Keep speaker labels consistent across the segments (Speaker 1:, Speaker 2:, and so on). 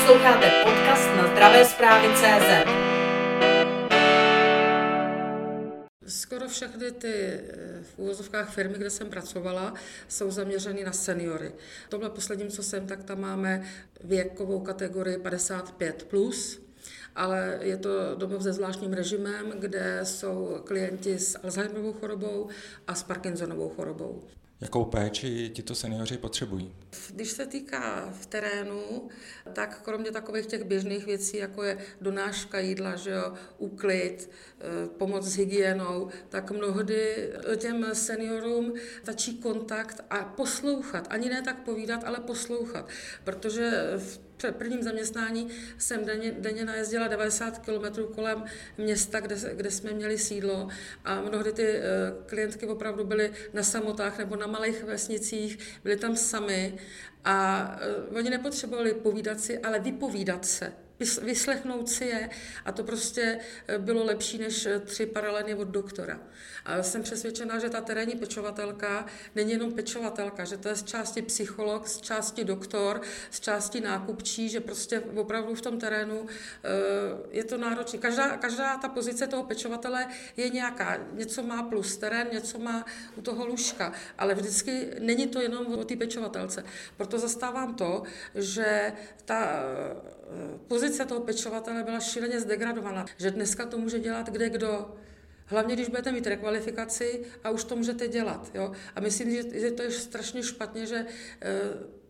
Speaker 1: Posloucháte podcast na zdravé zprávy CZ.
Speaker 2: Skoro všechny ty eh, v úvozovkách firmy, kde jsem pracovala, jsou zaměřeny na seniory. Tohle posledním, co jsem, tak tam máme věkovou kategorii 55+, plus, ale je to domov se zvláštním režimem, kde jsou klienti s Alzheimerovou chorobou a s Parkinsonovou chorobou.
Speaker 3: Jakou péči tito seniori potřebují?
Speaker 2: Když se týká v terénu, tak kromě takových těch běžných věcí, jako je donáška jídla, že jo, úklid, eh, pomoc s hygienou, tak mnohdy těm seniorům stačí kontakt a poslouchat. Ani ne tak povídat, ale poslouchat. Protože v prvním zaměstnání jsem denně, denně najezdila 90 km kolem města, kde, kde jsme měli sídlo. A mnohdy ty eh, klientky opravdu byly na samotách nebo na malých vesnicích, byly tam sami a uh, oni nepotřebovali povídat si, ale vypovídat se vyslechnout si je a to prostě eh, bylo lepší než eh, tři paralely od doktora. A jsem přesvědčená, že ta terénní pečovatelka není jenom pečovatelka, že to je z části psycholog, z části doktor, z části nákupčí, že prostě opravdu v tom terénu eh, je to náročné. Každá, každá ta pozice toho pečovatele je nějaká. Něco má plus terén, něco má u toho lůžka, ale vždycky není to jenom o té pečovatelce. Proto zastávám to, že ta pozice toho pečovatele byla šíleně zdegradovaná, že dneska to může dělat kde kdo. Hlavně, když budete mít rekvalifikaci a už to můžete dělat. Jo? A myslím, že to je strašně špatně, že eh,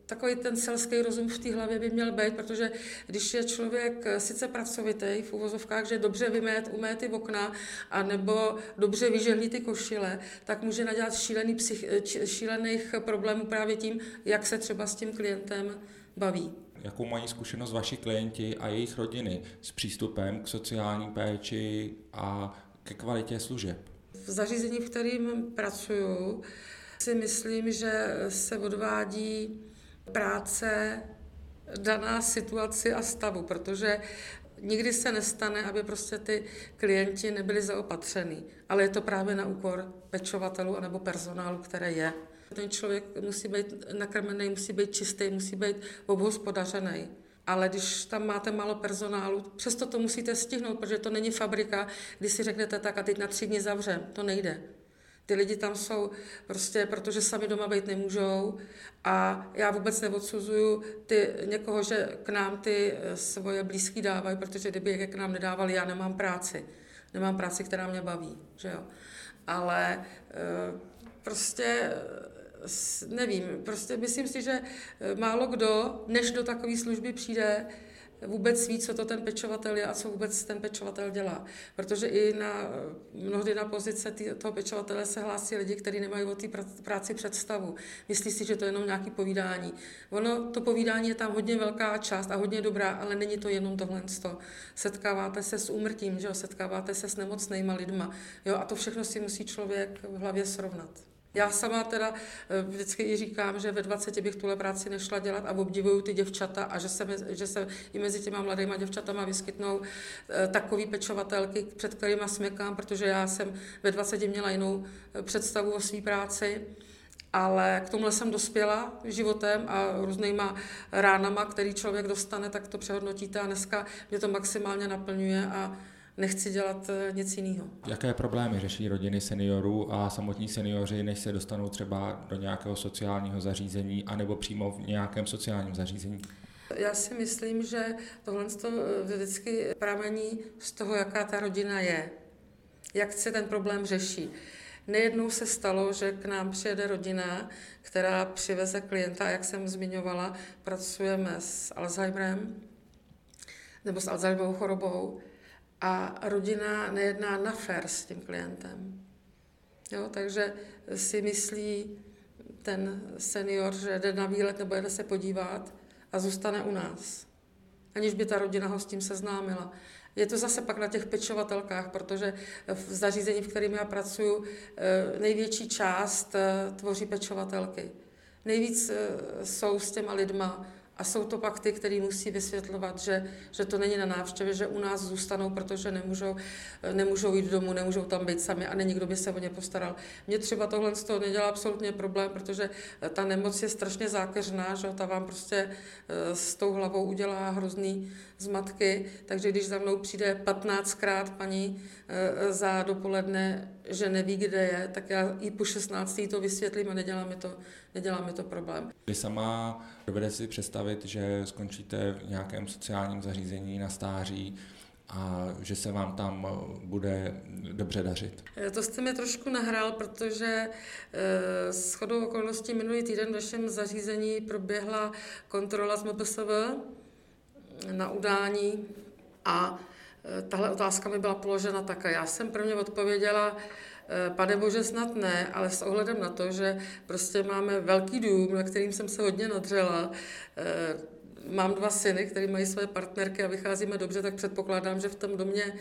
Speaker 2: takový ten selský rozum v té hlavě by měl být, protože když je člověk eh, sice pracovitý v uvozovkách, že dobře vymét, umé ty okna, anebo dobře vyžehlí ty košile, tak může nadělat šílený psych, eh, šílených problémů právě tím, jak se třeba s tím klientem baví
Speaker 3: jakou mají zkušenost vaši klienti a jejich rodiny s přístupem k sociální péči a ke kvalitě služeb?
Speaker 2: V zařízení, v kterým pracuju, si myslím, že se odvádí práce daná situaci a stavu, protože nikdy se nestane, aby prostě ty klienti nebyli zaopatřený. Ale je to právě na úkor pečovatelů anebo personálu, které je. Ten člověk musí být nakrmený, musí být čistý, musí být obhospodařený. Ale když tam máte málo personálu, přesto to musíte stihnout, protože to není fabrika, kdy si řeknete tak a teď na tři dny zavřem. To nejde. Ty lidi tam jsou prostě, protože sami doma být nemůžou a já vůbec neodsuzuju ty, někoho, že k nám ty eh, svoje blízký dávají, protože kdyby je k nám nedávali, já nemám práci. Nemám práci, která mě baví, že jo. Ale e, prostě nevím, prostě myslím si, že eh, málo kdo, než do takové služby přijde, vůbec ví, co to ten pečovatel je a co vůbec ten pečovatel dělá. Protože i na, mnohdy na pozice tý, toho pečovatele se hlásí lidi, kteří nemají o té práci představu. Myslí si, že to je jenom nějaké povídání. Ono, to povídání je tam hodně velká část a hodně dobrá, ale není to jenom tohle. Setkáváte se s úmrtím, že jo? setkáváte se s nemocnýma lidma. Jo? A to všechno si musí člověk v hlavě srovnat. Já sama teda eh, vždycky i říkám, že ve 20 bych tuhle práci nešla dělat a obdivuju ty děvčata a že se, že se i mezi těma mladýma děvčatama vyskytnou eh, takový pečovatelky, před kterými smekám, protože já jsem ve 20 měla jinou eh, představu o své práci. Ale k tomuhle jsem dospěla životem a různýma ránama, který člověk dostane, tak to přehodnotíte a dneska mě to maximálně naplňuje a nechci dělat eh, nic jiného.
Speaker 3: Jaké problémy řeší rodiny seniorů a samotní seniori, než se dostanou třeba do nějakého sociálního zařízení anebo přímo v nějakém sociálním zařízení?
Speaker 2: Já si myslím, že tohle eh, vždycky pramení z toho, jaká ta rodina je, jak se ten problém řeší. Nejednou se stalo, že k nám přijede rodina, která přiveze klienta, jak jsem zmiňovala, pracujeme s Alzheimerem nebo s Alzheimerovou chorobou a rodina nejedná na fair s tím klientem. Jo, takže si myslí ten senior, že jde na výlet nebo jde se podívat a zůstane u nás, aniž by ta rodina ho s tím seznámila. Je to zase pak na těch pečovatelkách, protože v zařízení, v kterém já pracuji, eh, největší část eh, tvoří pečovatelky. Nejvíc eh, jsou s těma lidma A jsou to pak ty, který musí vysvětlovat, že, že to není na návštěvě, že u nás zůstanou, protože nemůžou, nemůžou jít domů, nemůžou tam být sami a není kdo by se o ně postaral. Mně třeba tohle z toho nedělá absolutně problém, protože ta nemoc je strašně zákeřná, že ta vám prostě eh, s tou hlavou udělá hrozný zmatky, takže když za mnou přijde 15krát paní eh, za dopoledne, že neví, kde je, tak já i po 16. to vysvětlím a nedělá mi to, nedělá mi to problém.
Speaker 3: Vy sama dovede si představit, že skončíte v nějakém sociálním zařízení na stáří, a že se vám tam bude dobře dařit.
Speaker 2: Eh, to jste mi trošku nahrál, protože s chodou okolností minulý týden v našem zařízení proběhla kontrola z MPSV na udání a tahle otázka mi byla položena tak a já jsem pro mě odpověděla, e, Pane Bože, snad ne, ale s ohledem na to, že prostě máme velký dům, na kterým jsem se hodně nadřela, e, mám dva syny, který mají své partnerky a vycházíme dobře, tak předpokládám, že v tom domě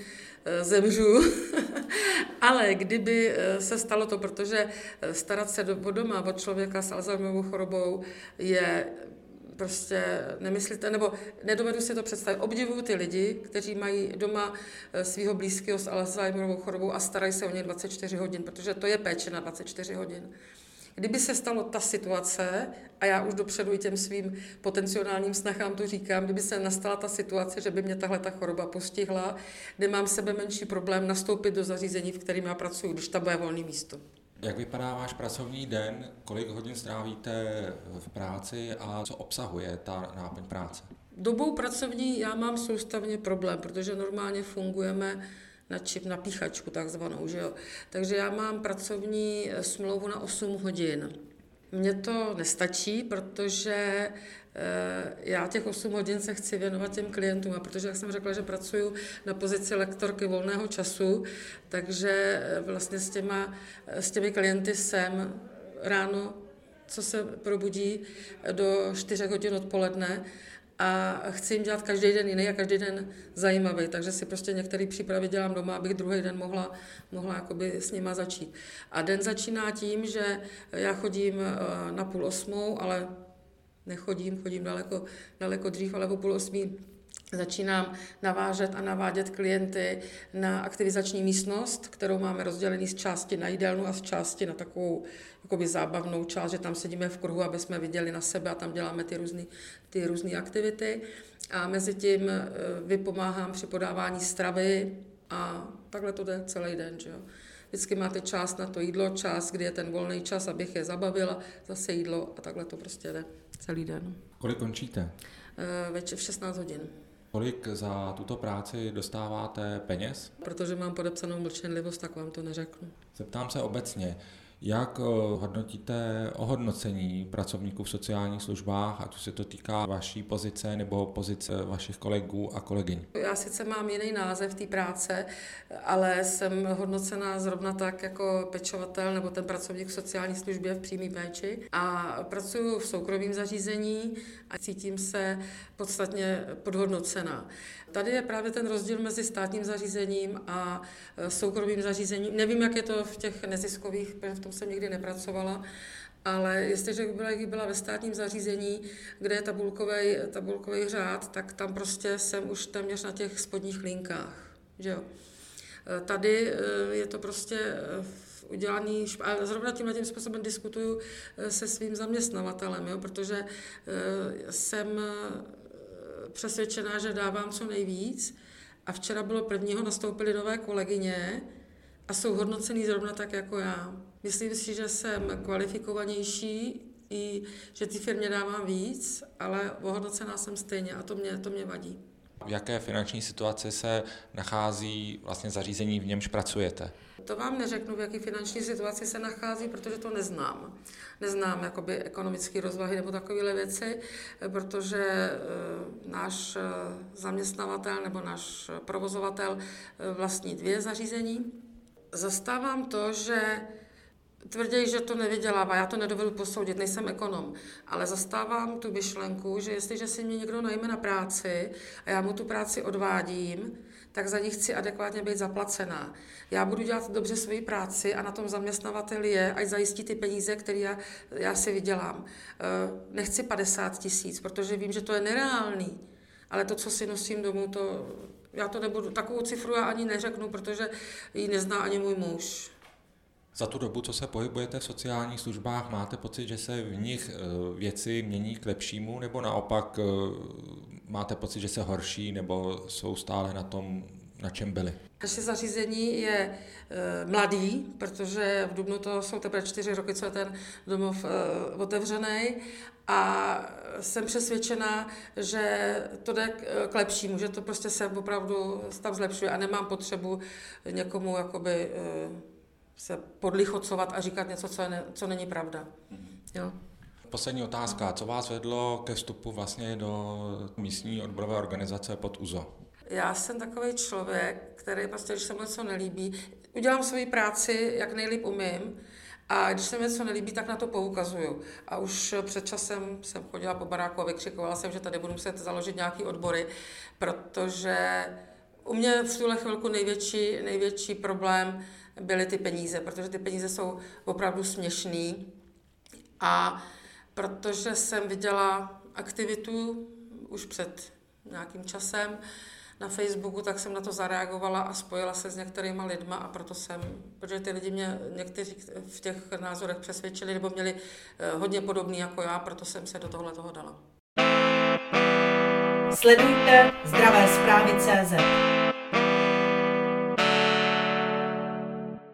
Speaker 2: zemřu. Ale kdyby se stalo to, protože starat se o doma, o člověka s Alzheimerovou chorobou je prostě nemyslíte, nebo nedovedu si to představit. Obdivuju ty lidi, kteří mají doma eh, svého blízkého s Alzheimerovou chorobou a starají se o ně 24 hodin, protože to je péče na 24 hodin. Kdyby se stalo ta situace, a já už dopředu i těm svým potenciálním snachám to říkám, kdyby se nastala ta situace, že by mě tahle ta choroba postihla, nemám sebe menší problém nastoupit do zařízení, v kterém já pracuji, když tam bude volné místo.
Speaker 3: Jak vypadá váš pracovní den, kolik hodin strávíte v práci a co obsahuje ta náplň práce?
Speaker 2: Dobou pracovní já mám soustavně problém, protože normálně fungujeme na čip, na píchačku takzvanou, že jo. Takže já mám pracovní smlouvu na 8 hodin. Mně to nestačí, protože Eh, já těch 8 hodin se chci věnovat těm klientům, a protože, jak jsem řekla, že pracuji na pozici lektorky volného času, takže eh, vlastně s, těma, eh, s těmi klienty jsem ráno, co se probudí, do 4 hodin odpoledne a chci jim dělat každý den jiný a každý den zajímavý, takže si prostě některé přípravy dělám doma, abych druhý den mohla, mohla jakoby s nima začít. A den začíná tím, že já chodím na půl osmou, ale nechodím, chodím daleko, daleko dřív, ale o půl osmí začínám navážet a navádět klienty na aktivizační místnost, kterou máme rozdělený z části na jídelnu a z části na takovou jakoby zábavnou část, že tam sedíme v kruhu, aby jsme viděli na sebe a tam děláme ty různé ty různý aktivity. A mezi tím e, vypomáhám při podávání stravy a takhle to jde celý den. Že jo. Vždycky máte čas na to jídlo, čas, kdy je ten volný čas, abych je zabavila, zase jídlo a takhle to prostě jde celý den.
Speaker 3: Kolik končíte?
Speaker 2: Eh, večer v 16 hodin.
Speaker 3: Kolik za tuto práci dostáváte peněz?
Speaker 2: Protože mám podepsanou mlčenlivost, tak vám to neřeknu.
Speaker 3: Zeptám se obecně. Jak eh, hodnotíte ohodnocení pracovníků v sociálních službách, ať už se to týká vaší pozice nebo pozice vašich kolegů a kolegyň?
Speaker 2: Já sice mám jiný název té práce, ale jsem hodnocená zrovna tak jako pečovatel nebo ten pracovník v sociální službě v přímé péči a pracuji v soukromém zařízení a cítím se podstatně podhodnocená. Tady je právě ten rozdíl mezi státním zařízením a e, soukromým zařízením. Nevím, jak je to v těch neziskových, v tom jsem nikdy nepracovala, ale jestliže by byla, byla ve státním zařízení, kde je tabulkový, tabulkový řád, tak tam prostě jsem už téměř na těch spodních linkách. Že jo? E, tady e, je to prostě udělaný, a zrovna tímhle tím způsobem diskutuju se svým zaměstnavatelem, jo, protože jsem přesvědčená, že dávám co nejvíc. A včera bylo prvního, nastoupily nové kolegyně a jsou hodnocený zrovna tak jako já. Myslím si, že jsem kvalifikovanější i že ty firmě dávám víc, ale ohodnocená jsem stejně a to mě, to mě vadí.
Speaker 3: V jaké finanční situaci se nachází vlastně zařízení, v němž pracujete?
Speaker 2: To vám neřeknu, v jaké finanční situaci se nachází, protože to neznám. Neznám jakoby ekonomické rozvahy nebo takovéhle věci, protože e, náš e, zaměstnavatel nebo náš provozovatel e, vlastní dvě zařízení. Zastávám to, že Tvrdí, že to nevydělává, já to nedovedu posoudit, nejsem ekonom, ale zastávám tu myšlenku, že jestliže si mě někdo najme na práci a já mu tu práci odvádím, tak za ní chci adekvátně být zaplacená. Já budu dělat dobře svoji práci a na tom zaměstnavateli je, ať zajistí ty peníze, které já, já si vydělám. Eh, nechci 50 tisíc, protože vím, že to je nereálný, ale to, co si nosím domů, to, já to nebudu, takovou cifru já ani neřeknu, protože ji nezná ani můj muž.
Speaker 3: Za tu dobu, co se pohybujete v sociálních službách, máte pocit, že se v nich eh, věci mění k lepšímu, nebo naopak eh, máte pocit, že se horší, nebo jsou stále na tom, na čem byli?
Speaker 2: Naše zařízení je e, mladý, protože v Dubnu to jsou teprve čtyři roky, co je ten domov e, otevřený a jsem přesvědčena, že to jde k lepšímu, že to prostě se opravdu stav zlepšuje a nemám potřebu někomu jakoby e, se podlichocovat a říkat něco, co, je ne, co není pravda. Jo.
Speaker 3: Poslední otázka. Co vás vedlo ke vstupu vlastně do místní odborové organizace pod UZO?
Speaker 2: Já jsem takový člověk, který prostě, když se mu něco nelíbí, udělám svoji práci, jak nejlíp umím, a když se mi něco nelíbí, tak na to poukazuju. A už před časem jsem chodila po baráku a vykřikovala jsem, že tady budu muset založit nějaký odbory, protože u mě v tuhle chvilku největší, největší problém byly ty peníze, protože ty peníze jsou opravdu směšný. A protože jsem viděla aktivitu už před nějakým časem na Facebooku, tak jsem na to zareagovala a spojila se s některýma lidma a proto jsem, protože ty lidi mě někteří v těch názorech přesvědčili nebo měli eh, hodně podobný jako já, proto jsem se do tohle toho dala.
Speaker 1: Sledujte zdravé zprávy CZ.